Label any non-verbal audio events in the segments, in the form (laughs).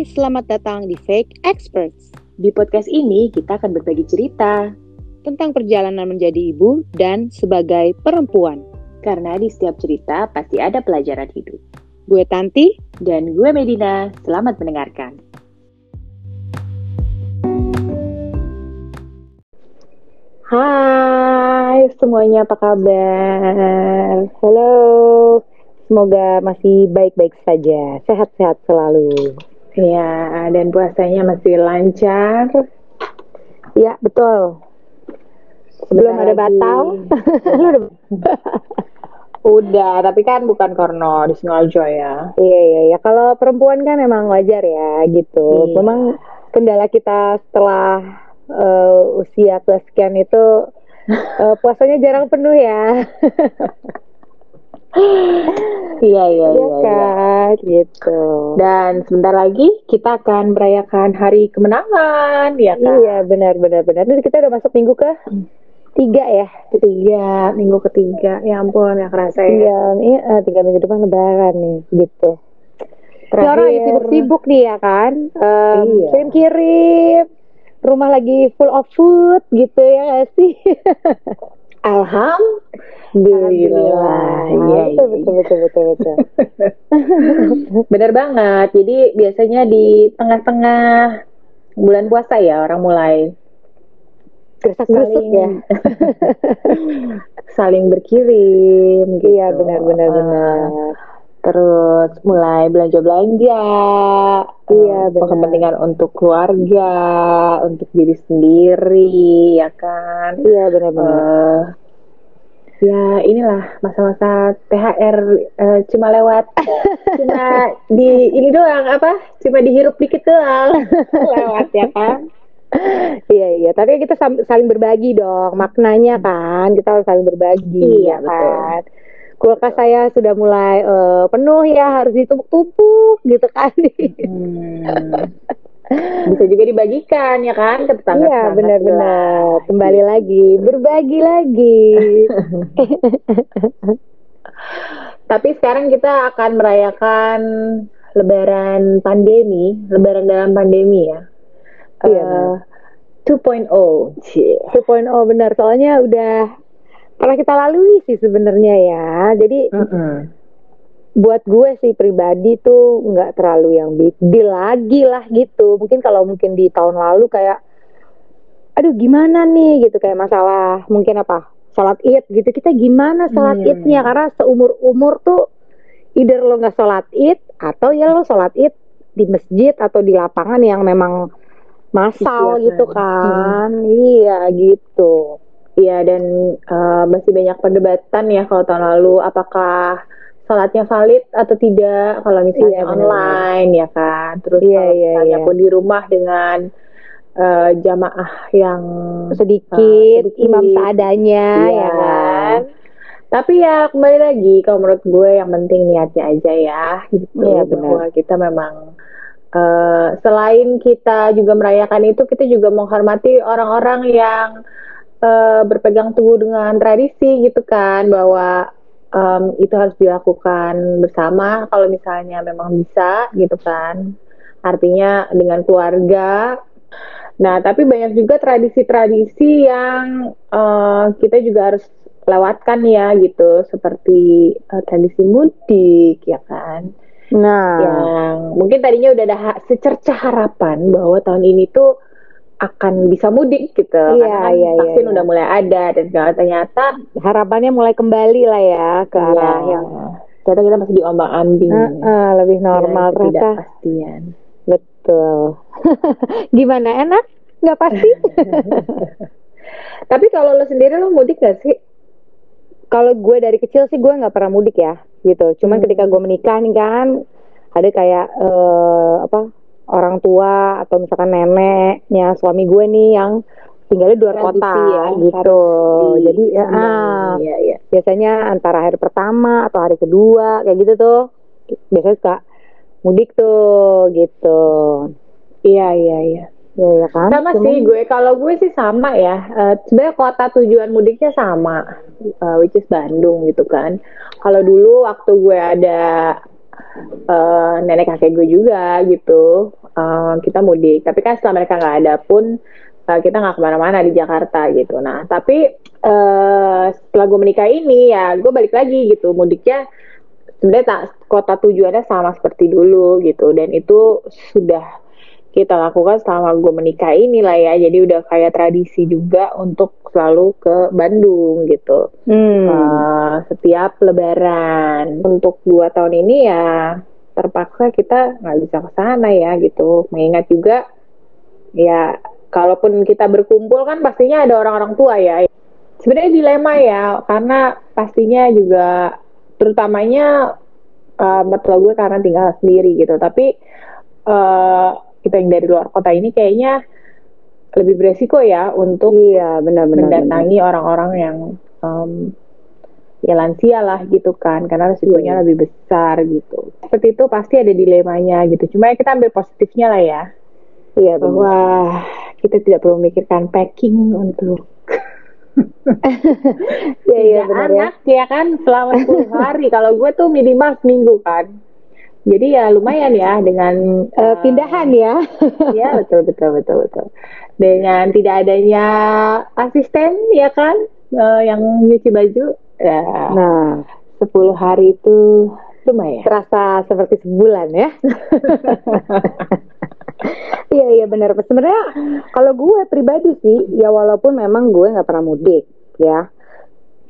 Hai, selamat datang di Fake Experts. Di podcast ini kita akan berbagi cerita tentang perjalanan menjadi ibu dan sebagai perempuan. karena di setiap cerita pasti ada pelajaran hidup. Gue Tanti, Dan gue Medina, selamat mendengarkan. Hai semuanya apa kabar? halo. Semoga masih baik-baik saja, sehat-sehat selalu. Ya, dan puasanya masih lancar. Ya, betul. Belum Sebentar ada lagi. batal. (laughs) Lu udah- tapi kan bukan karena di Sengaja ya. Iya, iya, ya. Kalau perempuan kan emang wajar ya, gitu. Iya. Memang kendala kita setelah eh, usia kesekian itu (laughs) eh, puasanya jarang penuh ya. (laughs) (gasps) Iya, iya, Iya kan, gitu. Dan sebentar lagi kita akan merayakan hari kemenangan, ya kan? Iya, benar, benar, benar. Ini kita udah masuk minggu ke tiga ya. Ketiga, minggu ketiga. Ya ampun, ya kerasa ya. Tinggal, iya, eh, tiga minggu depan lebaran nih, gitu. Terakhir- orang lagi sibuk-sibuk nih ya kan. Em, Iya. Kirim-kirim. Rumah lagi full of food gitu ya gak sih? (laughs) Alhamdulillah. Iya, betul, iya, betul, betul, betul, betul. (laughs) Bener banget. Jadi biasanya di tengah-tengah bulan puasa ya orang mulai Gersak-gerusuk ya. (laughs) saling berkirim gitu. Iya, benar, benar, benar. Terus mulai belanja-belanja. Iya, benar. kepentingan untuk keluarga, untuk diri sendiri, ya kan. Iya, benar-benar. Eh, ya inilah masa-masa THR eh, cuma lewat (laughs) cuma di ini doang apa cuma dihirup dikit doang (laughs) lewat ya kan Iya iya, tapi kita saling berbagi dong maknanya kan, kita harus saling berbagi Iya, ya kan. Kulkas saya sudah mulai eh, penuh ya, harus ditumpuk-tumpuk gitu kan. Hmm. bisa juga dibagikan ya kan ke tetangga Iya benar-benar, kembali lagi berbagi lagi. (laughs) tapi sekarang kita akan merayakan Lebaran pandemi Lebaran dalam pandemi ya Iya, Eh, 2.0 Cie. 2.0 benar, soalnya udah pernah kita lalui sih sebenarnya ya. Jadi Mm-mm. buat gue sih pribadi tuh nggak terlalu yang big deal lagi lah gitu. Mungkin kalau mungkin di tahun lalu kayak, aduh gimana nih gitu kayak masalah mungkin apa sholat id gitu kita gimana sholat Hmm. idnya karena seumur umur tuh either lo nggak sholat id atau ya lo sholat id di masjid atau di lapangan yang memang massal Iya, gitu kan. kan. Iya gitu. Iya dan eh, masih banyak perdebatan ya kalau tahun lalu apakah sholatnya valid atau tidak kalau misalnya Iya, online ya kan terus Iya, kalau iya, misalnya iya. pun di rumah dengan eh, jamaah yang Sedikit, Ah, sedikit. imam seadanya Iya. ya kan. tapi ya kembali lagi kalau menurut gue yang penting niatnya aja ya gitu Iya, benar. bahwa kita memang eh, selain kita juga merayakan itu kita juga menghormati orang-orang yang eh, berpegang teguh dengan tradisi gitu kan bahwa em, itu harus dilakukan bersama kalau misalnya memang bisa gitu kan. Artinya dengan keluarga. Nah tapi banyak juga tradisi-tradisi yang eh, kita juga harus lewatkan ya gitu. Seperti eh, tradisi mudik ya kan. Nah, yang mungkin tadinya udah ada secerca harapan bahwa tahun ini tuh akan bisa mudik gitu Iya, karena kan iya, iya, vaksin iya. udah mulai ada dan segala ternyata harapannya mulai kembali lah ya ke arah ya, yang ternyata kita masih diombang ambing eh, eh, lebih normal ternyata. ketidakpastian Betul. (laughs) Gimana enak? Nggak pasti? (laughs) tapi kalau lo sendiri lo mudik gak sih Kalau gue dari kecil sih gue nggak pernah mudik ya, gitu. Cuman Hmm. ketika gue menikah nih kan, ada kayak eh, apa orang tua atau misalkan neneknya suami gue nih yang tinggalnya di luar Tradisi kota ya, gitu. harus Jadi ya, ah, Iya, iya. biasanya antara hari pertama atau hari kedua kayak gitu tuh. Biasanya suka mudik tuh gitu. Iya iya iya. Ya, ya kan? Sama Cuman- sih gue kalau gue sih sama ya. Eh, sebenarnya kota tujuan mudiknya sama eh, which is Bandung gitu kan. Kalau dulu waktu gue ada uh, nenek kakek gue juga gitu. Uh, kita mudik. Tapi kan setelah mereka nggak ada pun uh, kita nggak ke mana-mana di Jakarta gitu. Nah tapi uh, setelah gue menikah ini ya gue balik lagi gitu. Mudiknya sebenarnya kota tujuannya sama seperti dulu gitu. Dan itu sudah kita lakukan selama gue menikah ini lah ya. Jadi udah kayak tradisi juga untuk selalu ke Bandung gitu. Hmm. uh, setiap Lebaran. Untuk dua tahun ini ya terpaksa kita nggak bisa ke sana ya gitu. Mengingat juga ya kalaupun kita berkumpul kan pastinya ada orang-orang tua ya. Sebenarnya dilema ya karena pastinya juga terutamanya uh, mertua gue karena tinggal sendiri gitu. Tapi uh, kita yang dari luar kota ini kayaknya lebih beresiko ya untuk iya, benar, benar, mendatangi orang-orang yang um, ya lansia lah gitu kan karena resikonya iya. lebih besar gitu. Seperti itu pasti ada dilemanya gitu cuma ya kita ambil positifnya lah ya. Iya bahwa kita tidak perlu memikirkan packing untuk (laughs) ya, iya, benar anak ya. ya kan? Selama 10 hari. Kalau gue tuh minimal seminggu kan jadi ya lumayan ya dengan uh, pindahan ya. (laughs) ya betul betul betul betul. Dengan tidak adanya asisten ya kan uh, yang nyuci baju. Ya, nah, 10 hari itu lumayan. Terasa seperti sebulan ya. (laughs) Iya iya benar. Sebenarnya kalau gue pribadi sih ya walaupun memang gue nggak pernah mudik ya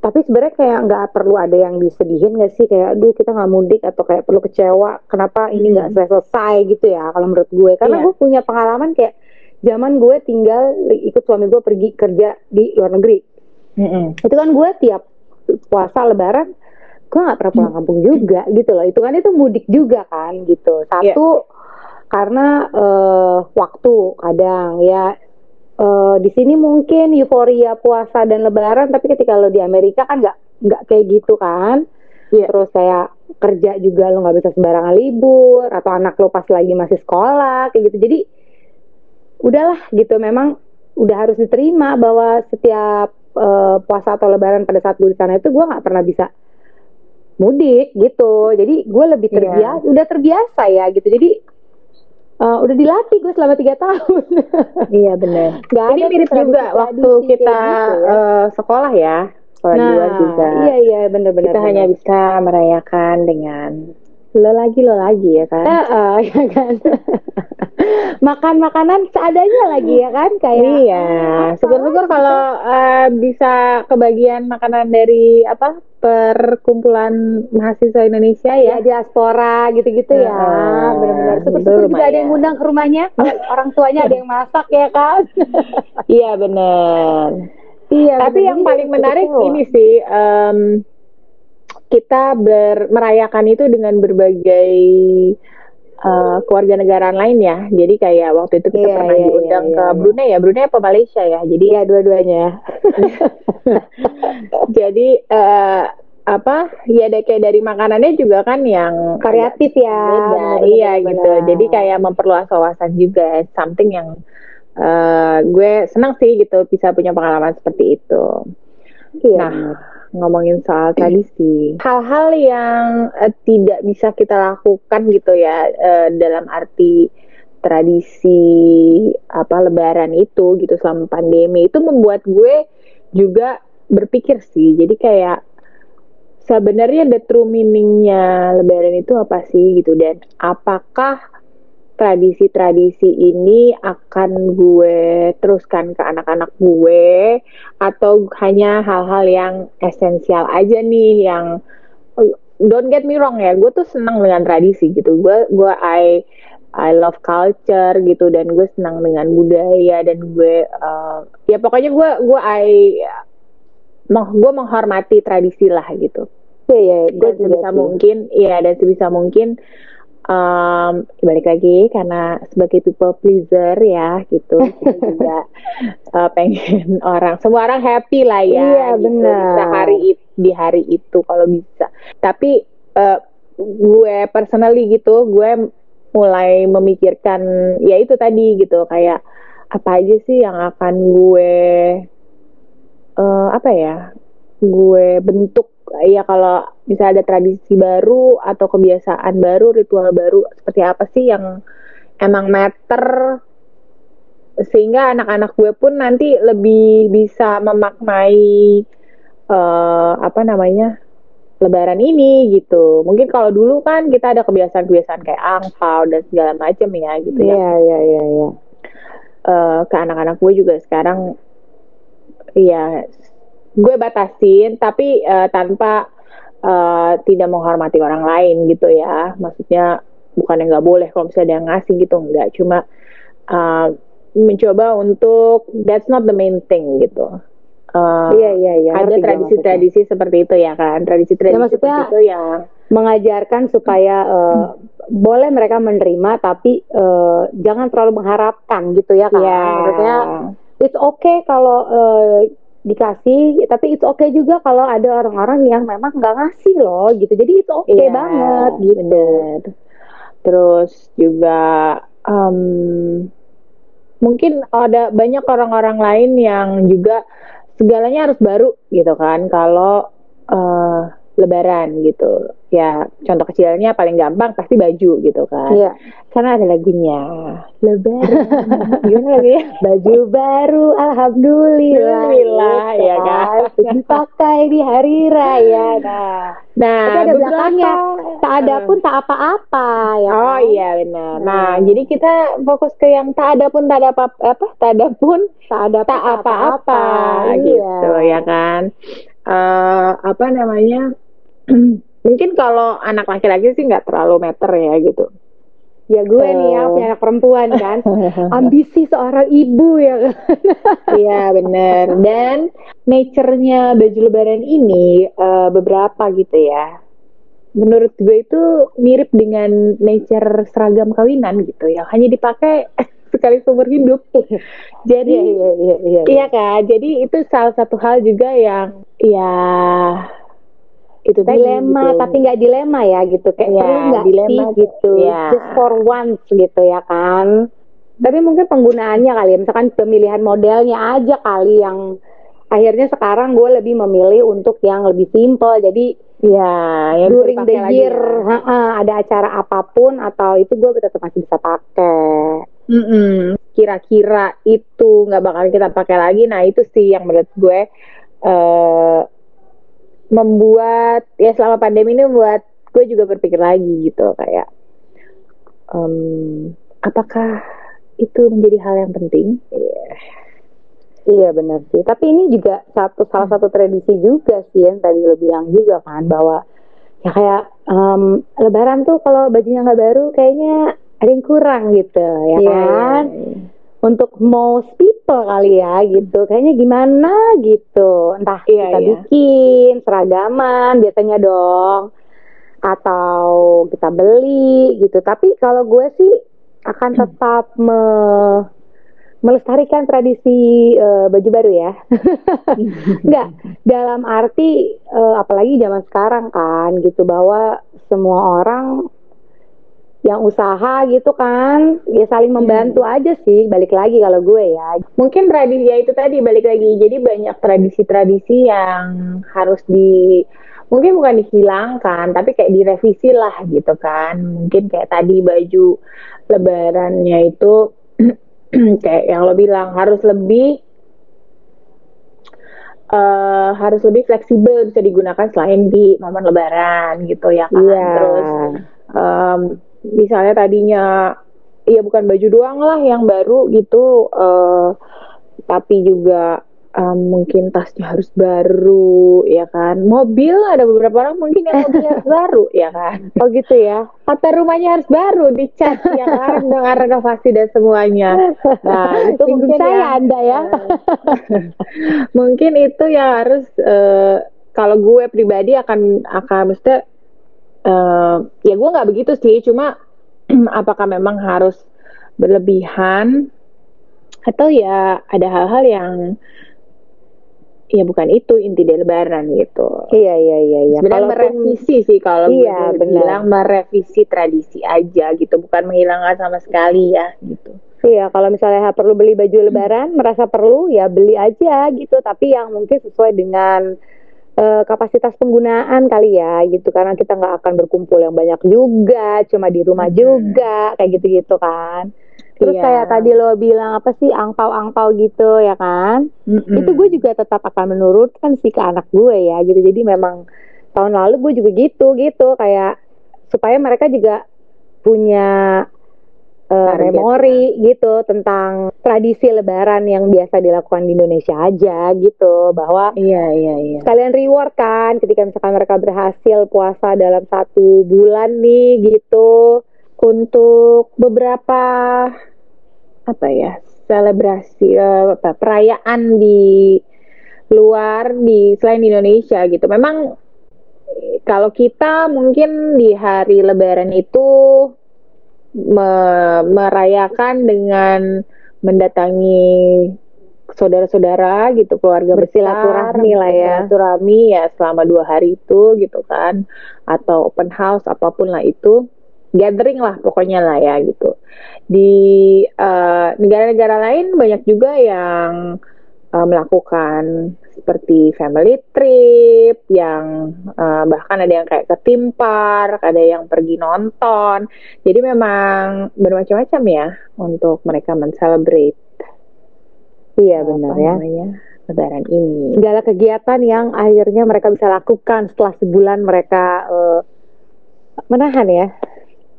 tapi sebenarnya kayak nggak perlu ada yang disedihin gak sih kayak aduh kita nggak mudik atau kayak perlu kecewa kenapa ini nggak hmm. selesai selesai gitu ya kalau menurut gue karena yeah. gue punya pengalaman kayak zaman gue tinggal ikut suami gue pergi kerja di luar negeri mm-hmm. itu kan gue tiap puasa lebaran gue nggak pernah pulang kampung juga gitu loh itu kan itu mudik juga kan gitu satu yeah. karena uh, waktu kadang ya uh, di sini mungkin euforia puasa dan lebaran tapi ketika lo di Amerika kan nggak nggak kayak gitu kan yeah. terus saya kerja juga lo nggak bisa sembarangan libur atau anak lo pas lagi masih sekolah kayak gitu jadi udahlah gitu memang udah harus diterima bahwa setiap uh, puasa atau lebaran pada saat gue di sana itu gue nggak pernah bisa mudik gitu jadi gue lebih iya. terbiasa yeah. udah terbiasa ya gitu jadi uh, udah dilatih gue selama tiga tahun. (laughs) iya benar. Ini mirip juga waktu kita gitu, ya. uh, sekolah ya, sekolah nah, juga. Iya iya benar-benar. Kita bener. hanya bisa merayakan dengan lo lagi lo lagi ya kan? Uh, uh, ya kan. makan makanan seadanya lagi ya kan kayak iya syukur-syukur kalau uh, bisa kebagian makanan dari apa perkumpulan mahasiswa Indonesia ya, ya diaspora gitu-gitu ya. Uh, benar-benar. Syukur-syukur juga ada yang ngundang ke rumahnya. (laughs) Orang tuanya ada yang masak ya kan? (laughs) Iya benar. Iya tapi yang paling menarik betul. ini sih um, kita ber merayakan itu dengan berbagai uh, keluarga negaraan lain ya. Jadi kayak waktu itu kita yeah, pernah yeah, diundang yeah, ke yeah, Brunei ya, Brunei apa Malaysia ya. Jadi ya dua-duanya. (laughs) Jadi uh, apa ya ada kayak dari makanannya juga kan yang kreatif ya. Beda, iya bener. gitu. Jadi kayak memperluas wawasan juga, something yang uh, gue senang sih gitu bisa punya pengalaman seperti itu. Iya. Nah, ngomongin soal tradisi, hal-hal yang uh, tidak bisa kita lakukan gitu ya uh, dalam arti tradisi apa lebaran itu gitu selama pandemi itu membuat gue juga berpikir sih. Jadi kayak sebenarnya the true meaningnya lebaran itu apa sih gitu? Dan apakah tradisi-tradisi ini akan gue teruskan ke anak-anak gue atau hanya hal-hal yang esensial aja nih yang don't get me wrong ya gue tuh senang dengan tradisi gitu. Gue gue I I love culture gitu dan gue senang dengan budaya dan gue uh, ya pokoknya gue gue I gue menghormati tradisi lah gitu. Iya, yeah, yeah, dan sebisa mungkin, iya dan sebisa mungkin um, balik lagi karena sebagai people pleaser ya gitu. (laughs) Kita juga uh, pengen orang semua orang happy lah ya iya gitu, benar. hari di hari itu kalau bisa. Tapi uh, gue personally gitu gue mulai memikirkan ya itu tadi gitu kayak apa aja sih yang akan gue uh, apa ya gue bentuk. Ya kalau bisa ada tradisi baru atau kebiasaan baru, ritual baru seperti apa sih yang emang matter sehingga anak-anak gue pun nanti lebih bisa memaknai uh, apa namanya lebaran ini gitu. Mungkin kalau dulu kan kita ada kebiasaan-kebiasaan kayak angpau dan segala macam ya gitu ya. Iya, iya, iya, iya. Uh, ke anak-anak gue juga sekarang ya gue batasin tapi uh, tanpa uh, tidak menghormati orang lain gitu ya. Maksudnya bukan yang nggak boleh kalau misalnya dia ngasih gitu nggak. Cuma uh, mencoba untuk that's not the main thing gitu. Uh, iya iya iya. ada tradisi-tradisi seperti itu ya kan? Tradisi-tradisi ya, seperti itu yang mengajarkan supaya uh, boleh mereka menerima tapi uh, jangan terlalu mengharapkan gitu ya kan yeah. maksudnya it's okay kalau uh, dikasih tapi itu oke okay juga kalau ada orang-orang yang memang nggak ngasih loh gitu. Jadi itu oke okay yeah, banget gitu. bener. terus juga um, mungkin ada banyak orang-orang lain yang juga segalanya harus baru gitu kan. Kalau uh, lebaran gitu. Ya contoh kecilnya paling gampang pasti baju gitu kan. Iya. karena ada lagunya lebaran. Gimana lagunya (laughs) baju baru alhamdulillah alhamdulillah ya kan? dipakai di hari raya. (laughs) Nah nah tapi ada belakangnya tak ada pun tak apa-apa ya oh kan? iya benar. Nah, nah. jadi kita fokus ke yang tak ada pun tak ada apa apa? Tak ada pun tak ada tak apa-apa. gitu iya. ya kan uh, apa namanya? (clears throat) Mungkin kalau anak laki-laki sih nggak terlalu meter ya gitu. Ya gue uh, nih ya punya anak perempuan kan. (laughs) Ambisi seorang ibu ya kan? (laughs) iya bener. Dan nature-nya baju lebaran ini uh, beberapa gitu ya. Menurut gue itu mirip dengan nature seragam kawinan gitu yang hanya dipakai sekali seumur hidup. (laughs) Jadi iya, iya, iya, iya, iya kan. Jadi itu salah satu hal juga yang ya itu dilema gitu. tapi nggak dilema ya gitu kayak ya, perlu nggak sih gitu ya. just for once gitu ya kan tapi mungkin penggunaannya kali ya misalkan pemilihan modelnya aja kali yang akhirnya sekarang gue lebih memilih untuk yang lebih simple jadi ya yang during the year ya. ha -ha, ada acara apa pun atau itu gue tetap masih bisa pakai mm -mm. kira-kira itu nggak bakal kita pakai lagi nah itu sih yang menurut gue uh, membuat ya selama pandemi ini membuat gue juga berpikir lagi gitu kayak um, apakah itu menjadi hal yang penting? Yeah. Iya benar sih. Tapi ini juga satu salah satu tradisi juga sih yang tadi lo bilang juga kan bahwa ya kayak um, Lebaran tuh kalau bajunya nggak baru kayaknya ada yang kurang gitu ya yeah, kan. Yeah, yeah untuk most people kali ya gitu. Kayaknya gimana gitu. Entah iya, kita iya. bikin seragaman biasanya dong. Atau kita beli gitu. Tapi kalau gue sih akan tetap me melestarikan tradisi uh, baju baru ya. (laughs) Enggak dalam arti uh, apalagi zaman sekarang kan gitu bahwa semua orang yang usaha gitu kan. Ya saling membantu hmm. aja sih balik lagi kalau gue ya. Mungkin tradisi ya itu tadi balik lagi. Jadi banyak tradisi-tradisi yang harus di mungkin bukan dihilangkan tapi kayak direvisi lah gitu kan. Mungkin kayak tadi baju lebarannya itu (clears throat) kayak yang lo bilang harus lebih uh, harus lebih fleksibel bisa digunakan selain di momen lebaran gitu ya kan. Yeah. terus misalnya tadinya ya bukan baju doang lah yang baru gitu uh, tapi juga um, mungkin tasnya harus baru ya kan? Mobil ada beberapa orang mungkin yang mobilnya harus (laughs) baru ya kan? Oh gitu ya? Atau rumahnya harus baru dicat ya kan? Dengan renovasi dan semuanya. Nah itu mungkin saya ya, anda ya. Mungkin itu yang harus uh, kalau gue pribadi akan akan mesti uh, ya gue nggak begitu sih cuma (clears throat) apakah memang harus berlebihan atau ya ada hal-hal yang ya bukan itu inti dari lebaran gitu. Iya iya iya iya. Sebenarnya merevisi sih kalau iya, bilang merevisi tradisi aja gitu, bukan menghilangkan sama sekali ya gitu. Iya, kalau misalnya perlu beli baju lebaran, hmm. merasa perlu ya beli aja gitu, tapi yang mungkin sesuai dengan uh, kapasitas penggunaan kali ya gitu karena kita nggak akan berkumpul yang banyak juga cuma di rumah hmm. juga kayak gitu-gitu kan terus yeah. kayak tadi lo bilang apa sih angpau-angpau gitu ya kan mm-hmm. itu gue juga tetap akan menurutkan sih ke anak gue ya gitu jadi memang tahun lalu gue juga gitu gitu kayak supaya mereka juga punya uh, memori gitu tentang tradisi lebaran yang biasa dilakukan di Indonesia aja gitu bahwa iya iya iya. kalian reward kan ketika misalkan mereka berhasil puasa dalam satu bulan nih gitu. Untuk beberapa apa ya selebrasi uh, apa perayaan di luar di selain Indonesia gitu. Memang kalau kita mungkin di hari lebaran itu me merayakan dengan mendatangi saudara-saudara gitu keluarga bersilaturahmi lah ya. bersilaturahmi ya selama dua hari itu gitu kan atau open house apa pun lah itu gathering lah pokoknya lah ya gitu. Di eh, negara-negara uh, lain banyak juga yang uh, melakukan seperti family trip yang uh, bahkan ada yang kayak ke theme park, ada yang pergi nonton. Jadi memang bermacam-macam ya untuk mereka mencelebrate. Iya benar ya. Namanya, lebaran ini. Segala kegiatan yang akhirnya mereka bisa lakukan setelah sebulan mereka uh, menahan ya.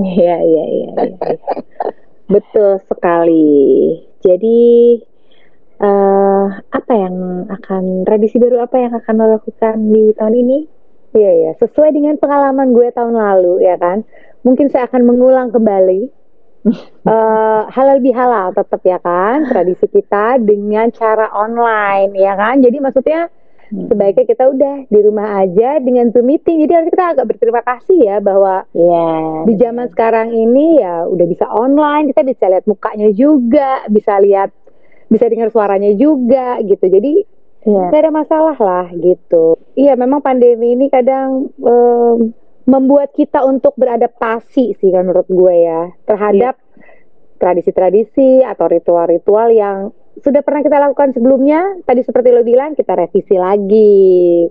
Iya iya iya. iya. Betul sekali. Jadi uh, apa yang akan tradisi baru apa yang akan lo lakukan di tahun ini? Iya ya, sesuai dengan pengalaman gue tahun lalu ya kan. Mungkin saya akan mengulang kembali uh, (laughs) halal bihalal tetap ya kan tradisi kita dengan cara online ya kan. Jadi maksudnya hmm. sebaiknya kita udah di rumah aja dengan Zoom meeting. Jadi harus kita agak berterima kasih ya bahwa yeah. di zaman sekarang ini ya udah bisa online, kita bisa lihat mukanya juga, bisa lihat bisa dengar suaranya juga gitu jadi yeah. gak ada masalah lah gitu iya memang pandemi ini kadang um, membuat kita untuk beradaptasi sih kan menurut gue ya terhadap yeah. tradisi-tradisi atau ritual-ritual yang sudah pernah kita lakukan sebelumnya tadi seperti lo bilang kita revisi lagi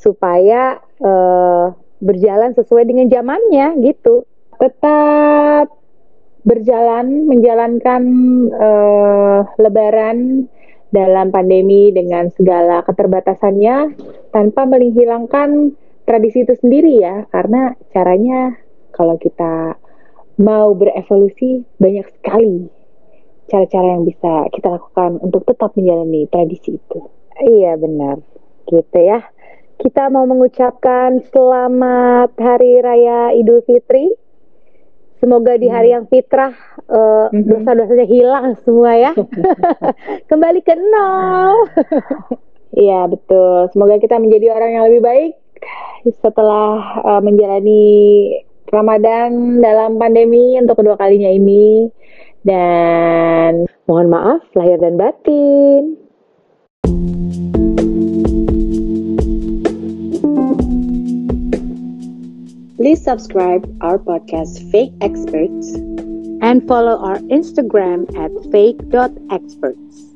supaya uh, berjalan sesuai dengan zamannya gitu tetap berjalan menjalankan uh, Lebaran dalam pandemi dengan segala keterbatasannya tanpa menghilangkan tradisi itu sendiri ya karena caranya kalau kita mau berevolusi banyak sekali cara-cara yang bisa kita lakukan untuk tetap menjalani tradisi itu. Iya benar, gitu ya. Kita mau mengucapkan selamat Hari Raya Idul Fitri Semoga di hari hmm. yang fitrah uh, dosa-dosanya hilang semua ya. (laughs) Kembali ke nol. (laughs) Iya betul. Semoga kita menjadi orang yang lebih baik setelah uh, menjalani Ramadan dalam pandemi untuk kedua kalinya ini. Dan mohon maaf lahir dan batin. Please subscribe our podcast Fake Experts and follow our Instagram at fake.experts.